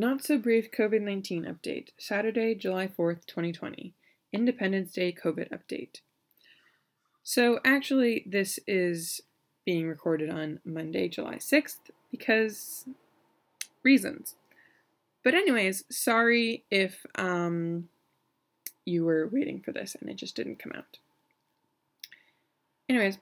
Not so brief COVID 19 update, Saturday, July 4th, 2020. Independence Day COVID update. So, actually, this is being recorded on Monday, July 6th, because reasons. But, anyways, sorry if um, you were waiting for this and it just didn't come out. Anyways,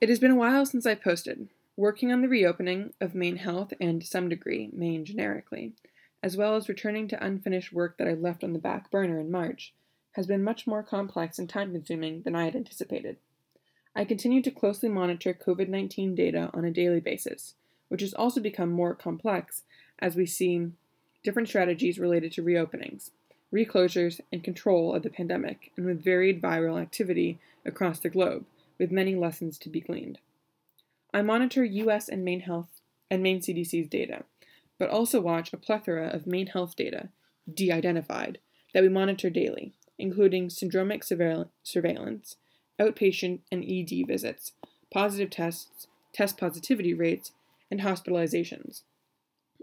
it has been a while since I posted working on the reopening of Maine Health and, to some degree, Maine generically, as well as returning to unfinished work that I left on the back burner in March, has been much more complex and time consuming than I had anticipated. I continue to closely monitor COVID 19 data on a daily basis, which has also become more complex as we see different strategies related to reopenings, reclosures, and control of the pandemic, and with varied viral activity across the globe, with many lessons to be gleaned. I monitor US and Maine Health and Maine CDC's data, but also watch a plethora of Maine Health data, de identified, that we monitor daily, including syndromic surveillance, outpatient and ED visits, positive tests, test positivity rates, and hospitalizations,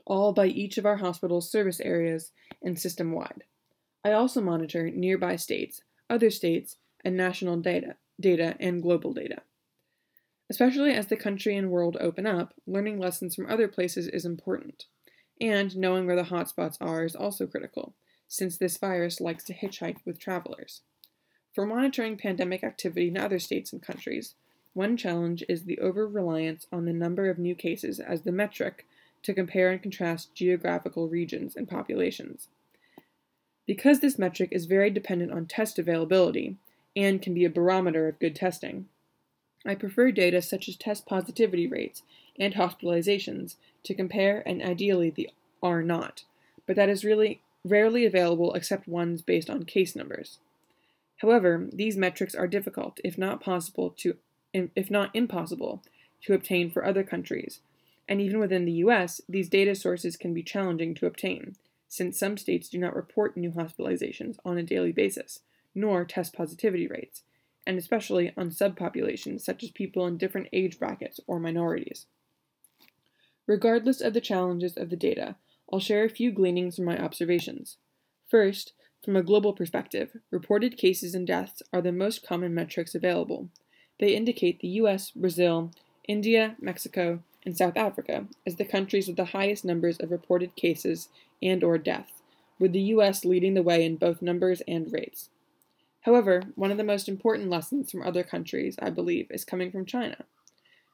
all by each of our hospital's service areas and system wide. I also monitor nearby states, other states, and national data, data and global data. Especially as the country and world open up, learning lessons from other places is important. And knowing where the hotspots are is also critical, since this virus likes to hitchhike with travelers. For monitoring pandemic activity in other states and countries, one challenge is the over reliance on the number of new cases as the metric to compare and contrast geographical regions and populations. Because this metric is very dependent on test availability and can be a barometer of good testing, I prefer data such as test positivity rates and hospitalizations to compare and ideally the R naught, but that is really rarely available except ones based on case numbers. However, these metrics are difficult, if not possible to if not impossible, to obtain for other countries, and even within the US, these data sources can be challenging to obtain, since some states do not report new hospitalizations on a daily basis, nor test positivity rates, and especially on subpopulations such as people in different age brackets or minorities. Regardless of the challenges of the data, I'll share a few gleanings from my observations. First, from a global perspective, reported cases and deaths are the most common metrics available. They indicate the US, Brazil, India, Mexico, and South Africa as the countries with the highest numbers of reported cases and or deaths, with the US leading the way in both numbers and rates. However, one of the most important lessons from other countries, I believe, is coming from China.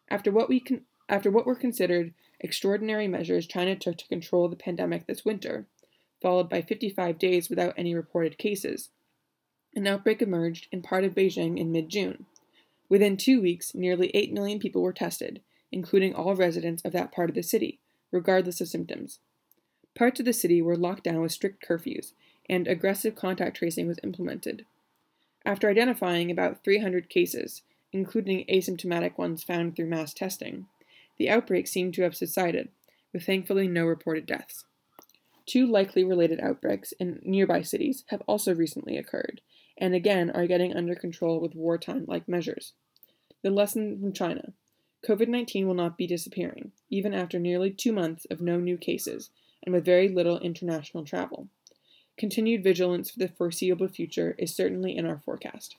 After what we con- after what were considered extraordinary measures China took to control the pandemic this winter, followed by 55 days without any reported cases, an outbreak emerged in part of Beijing in mid-June. Within 2 weeks, nearly 8 million people were tested, including all residents of that part of the city, regardless of symptoms. Parts of the city were locked down with strict curfews, and aggressive contact tracing was implemented. After identifying about 300 cases, including asymptomatic ones found through mass testing, the outbreak seemed to have subsided, with thankfully no reported deaths. Two likely related outbreaks in nearby cities have also recently occurred, and again are getting under control with wartime like measures. The lesson from China COVID 19 will not be disappearing, even after nearly two months of no new cases and with very little international travel. Continued vigilance for the foreseeable future is certainly in our forecast.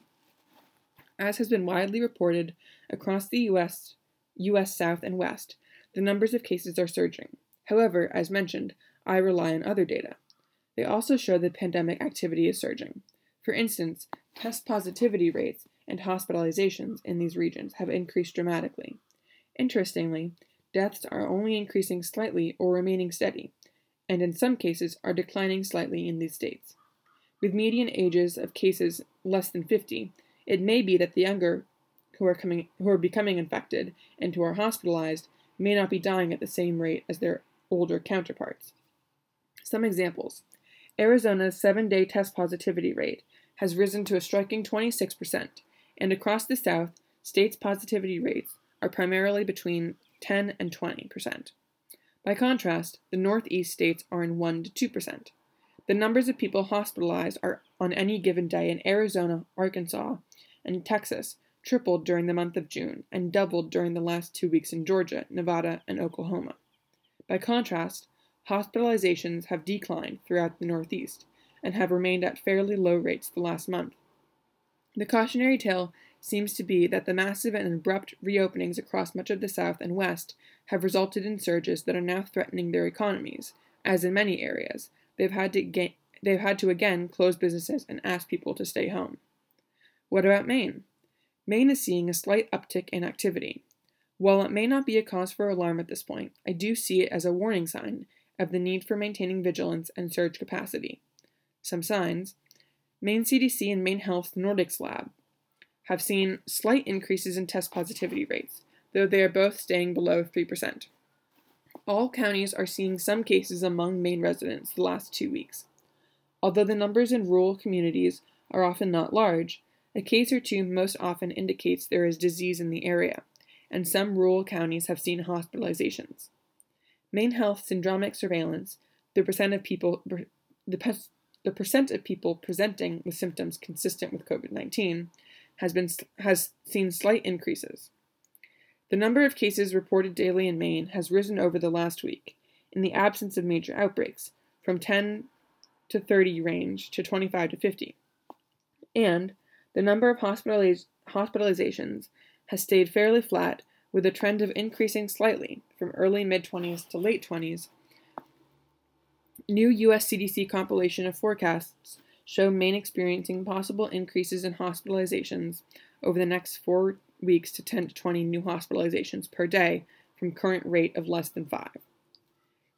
As has been widely reported across the US, US South and West, the numbers of cases are surging. However, as mentioned, I rely on other data. They also show that pandemic activity is surging. For instance, test positivity rates and hospitalizations in these regions have increased dramatically. Interestingly, deaths are only increasing slightly or remaining steady, and in some cases are declining slightly in these states. With median ages of cases less than 50, it may be that the younger who are, coming, who are becoming infected and who are hospitalized may not be dying at the same rate as their older counterparts. Some examples Arizona's seven day test positivity rate has risen to a striking 26%, and across the South, states' positivity rates are primarily between 10 and 20%. By contrast, the Northeast states are in 1 to 2%. The numbers of people hospitalized are on any given day in Arizona, Arkansas, and Texas tripled during the month of June and doubled during the last two weeks in Georgia, Nevada, and Oklahoma. By contrast, hospitalizations have declined throughout the Northeast and have remained at fairly low rates the last month. The cautionary tale seems to be that the massive and abrupt reopenings across much of the South and West have resulted in surges that are now threatening their economies, as in many areas, they've had to, ga- they've had to again close businesses and ask people to stay home. What about Maine? Maine is seeing a slight uptick in activity. While it may not be a cause for alarm at this point, I do see it as a warning sign of the need for maintaining vigilance and surge capacity. Some signs Maine CDC and Maine Health NorDx Lab have seen slight increases in test positivity rates, though they are both staying below 3%. All counties are seeing some cases among Maine residents the last two weeks. Although the numbers in rural communities are often not large, a case or two most often indicates there is disease in the area, and some rural counties have seen hospitalizations. Maine Health syndromic surveillance, the percent of people the, the percent of people presenting with symptoms consistent with COVID-19 has been has seen slight increases. The number of cases reported daily in Maine has risen over the last week, in the absence of major outbreaks, from 10 to 30 range to 25 to 50. And the number of hospitaliz- hospitalizations has stayed fairly flat, with a trend of increasing slightly from early mid 20s to late 20s. New US CDC compilation of forecasts show Maine experiencing possible increases in hospitalizations over the next four weeks to 10 to 20 new hospitalizations per day from current rate of less than five.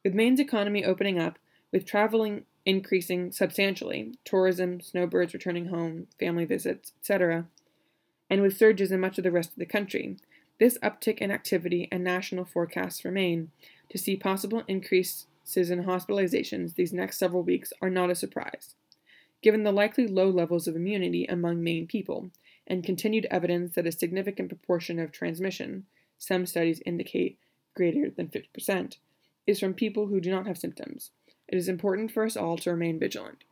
With Maine's economy opening up, with traveling increasing substantially, tourism, snowbirds returning home, family visits, etc., and with surges in much of the rest of the country, this uptick in activity and national forecasts for Maine to see possible increases in hospitalizations these next several weeks are not a surprise given the likely low levels of immunity among Maine people, and continued evidence that a significant proportion of transmission, some studies indicate greater than 50%, is from people who do not have symptoms. It is important for us all to remain vigilant.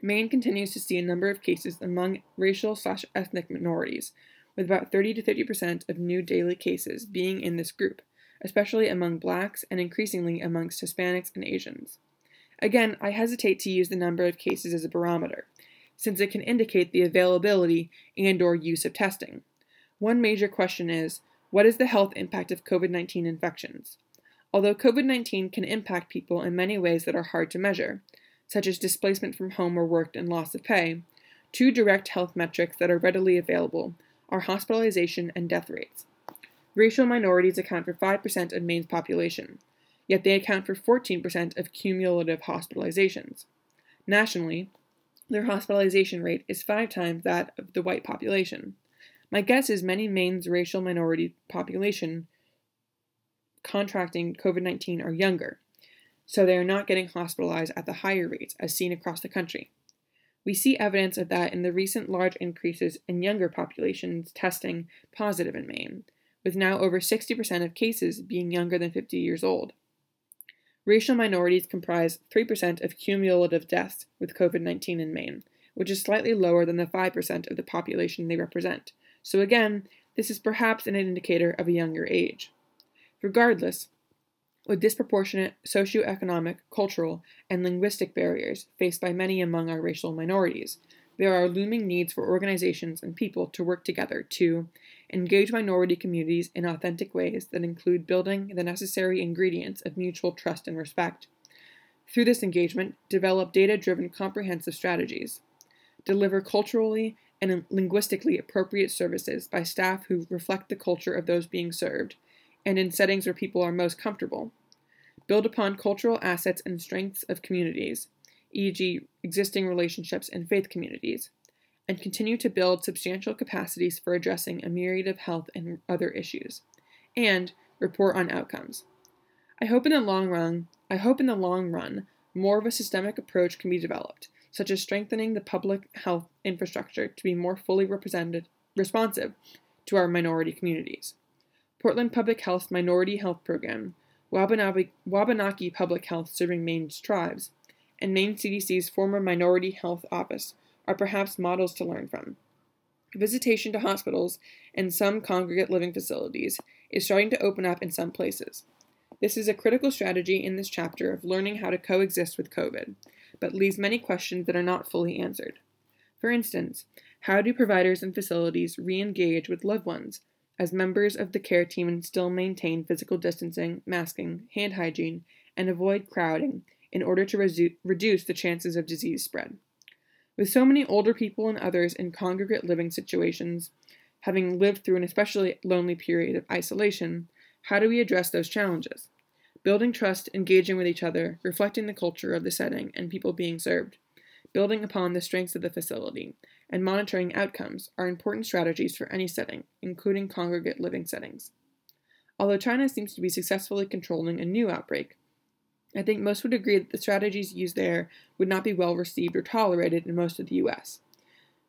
Maine continues to see a number of cases among racial slash ethnic minorities, with about 30 to 50% of new daily cases being in this group, especially among blacks and increasingly amongst Hispanics and Asians. Again, I hesitate to use the number of cases as a barometer, since it can indicate the availability and or use of testing. One major question is, what is the health impact of COVID-19 infections? Although COVID-19 can impact people in many ways that are hard to measure, such as displacement from home or work and loss of pay, two direct health metrics that are readily available are hospitalization and death rates. Racial minorities account for 5% of Maine's population, yet they account for 14% of cumulative hospitalizations. Nationally, their hospitalization rate is five times that of the white population. My guess is many Maine's racial minority population contracting COVID 19 are younger, so they are not getting hospitalized at the higher rates as seen across the country. We see evidence of that in the recent large increases in younger populations testing positive in Maine, with now over 60% of cases being younger than 50 years old. Racial minorities comprise 3% of cumulative deaths with COVID 19 in Maine, which is slightly lower than the 5% of the population they represent. So, again, this is perhaps an indicator of a younger age. Regardless, with disproportionate socioeconomic, cultural, and linguistic barriers faced by many among our racial minorities, there are looming needs for organizations and people to work together to engage minority communities in authentic ways that include building the necessary ingredients of mutual trust and respect. Through this engagement, develop data driven comprehensive strategies. Deliver culturally and linguistically appropriate services by staff who reflect the culture of those being served, and in settings where people are most comfortable. Build upon cultural assets and strengths of communities, e.g., existing relationships and faith communities and continue to build substantial capacities for addressing a myriad of health and other issues, and report on outcomes. I hope in the long run, I hope in the long run, more of a systemic approach can be developed, such as strengthening the public health infrastructure to be more fully represented, responsive to our minority communities. Portland Public Health Minority Health Program, Wabanaki, Public Health Serving Maine's Tribes, and Maine CDC's former Minority Health Office are perhaps models to learn from. Visitation to hospitals and some congregate living facilities is starting to open up in some places. This is a critical strategy in this chapter of learning how to coexist with COVID, but leaves many questions that are not fully answered. For instance, how do providers and facilities re engage with loved ones as members of the care team and still maintain physical distancing, masking, hand hygiene, and avoid crowding in order to resu- reduce the chances of disease spread? With so many older people and others in congregate living situations, having lived through an especially lonely period of isolation, how do we address those challenges? Building trust, engaging with each other, reflecting the culture of the setting and people being served, building upon the strengths of the facility, and monitoring outcomes are important strategies for any setting, including congregate living settings. Although China seems to be successfully controlling a new outbreak, I think most would agree that the strategies used there would not be well received or tolerated in most of the US.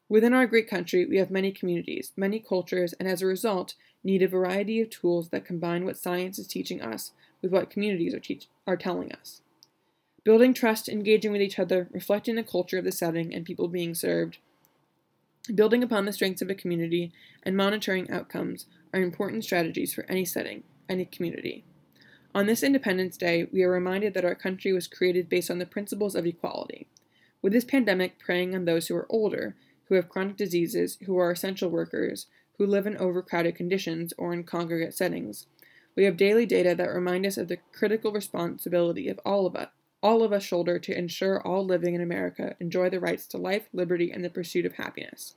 Within our great country, we have many communities, many cultures, and as a result, need a variety of tools that combine what science is teaching us with what communities are, teach- are telling us. Building trust, engaging with each other, reflecting the culture of the setting and people being served, building upon the strengths of a community, and monitoring outcomes are important strategies for any setting, any community. On this Independence Day, we are reminded that our country was created based on the principles of equality. With this pandemic preying on those who are older, who have chronic diseases, who are essential workers, who live in overcrowded conditions or in congregate settings, we have daily data that remind us of the critical responsibility of all of us, all of us shoulder to ensure all living in America enjoy the rights to life, liberty, and the pursuit of happiness.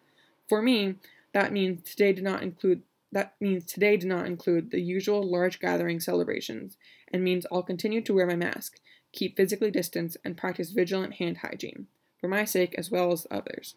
For me, that means today did not include that means today did not include the usual large gathering celebrations and means I'll continue to wear my mask, keep physically distanced, and practice vigilant hand hygiene, for my sake as well as others.